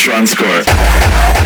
Transcore.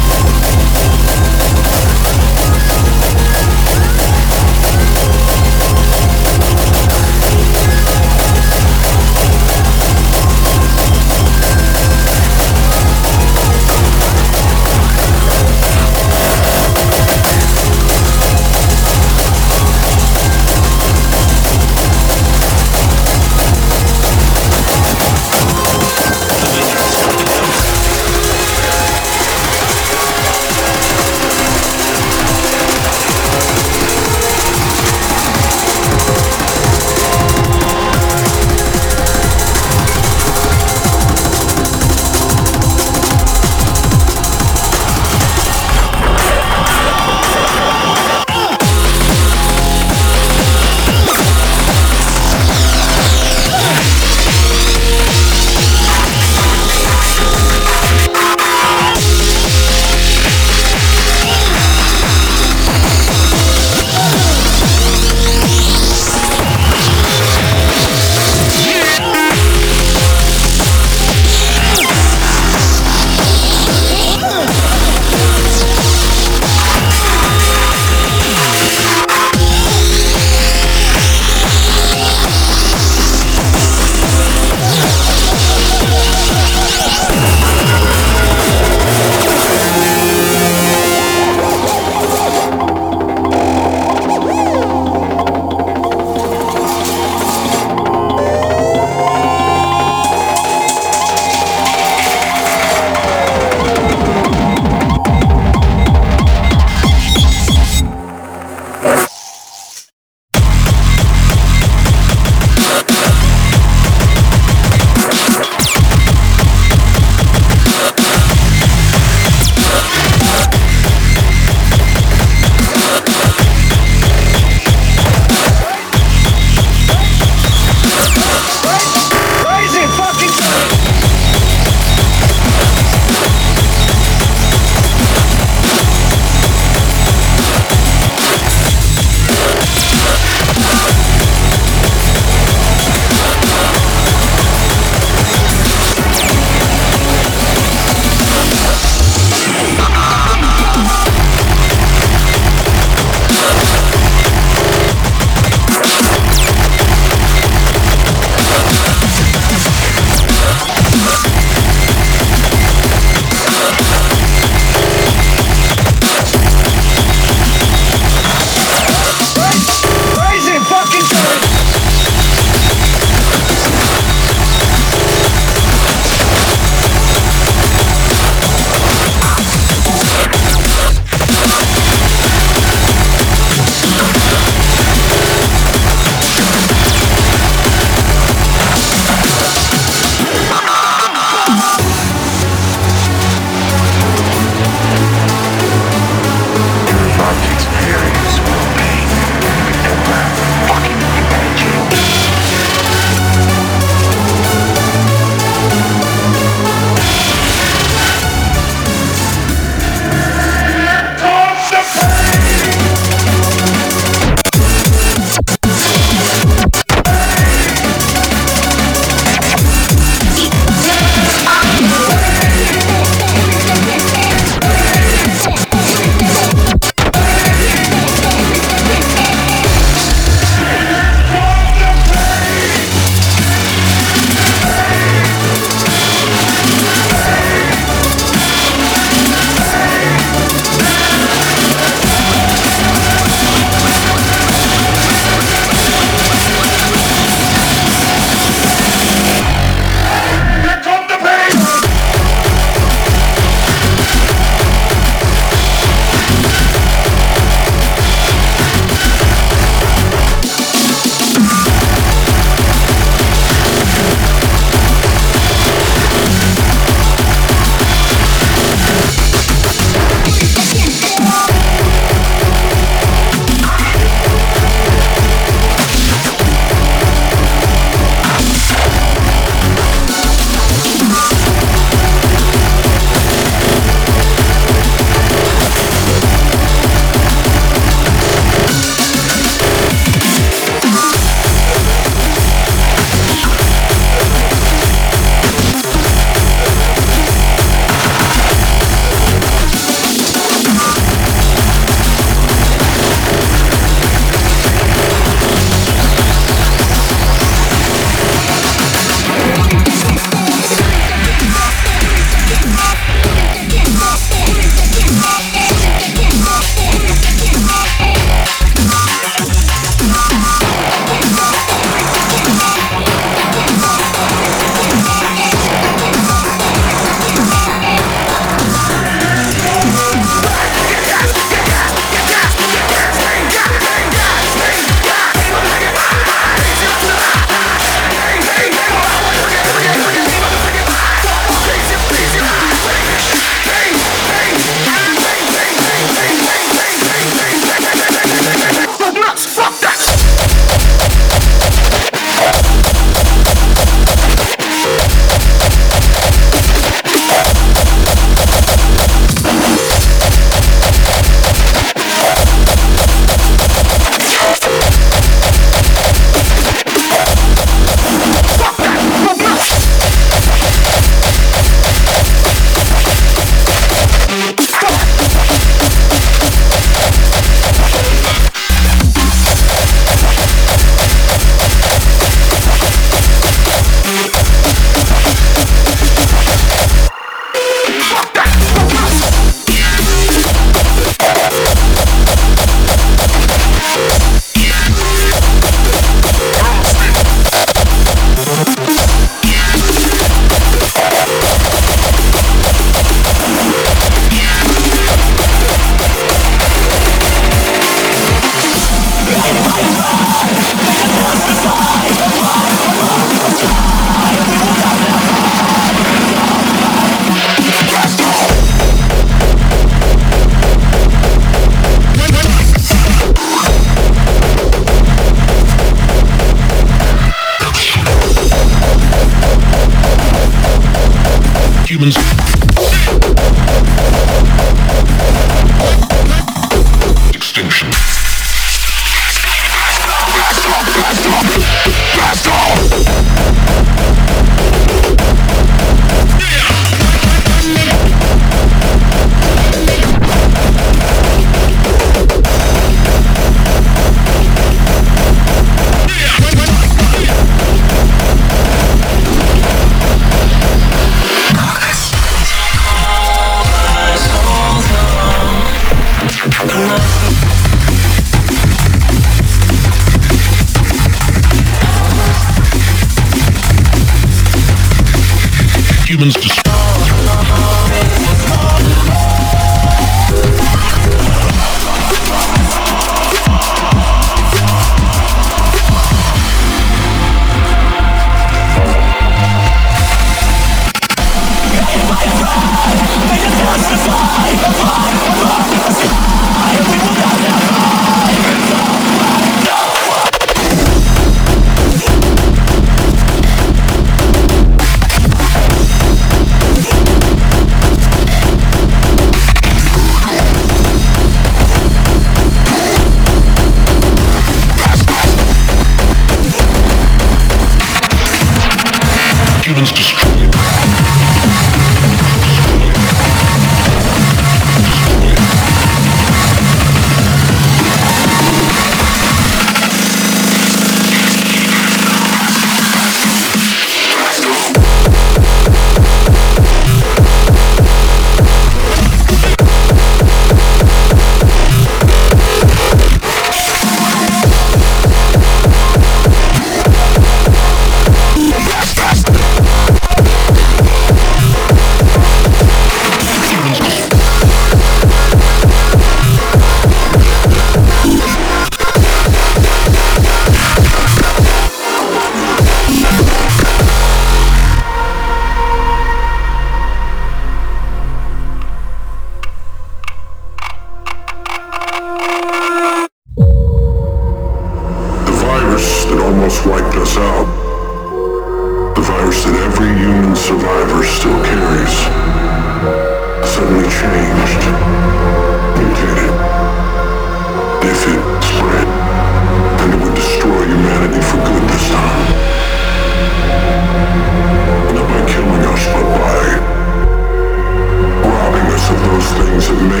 That make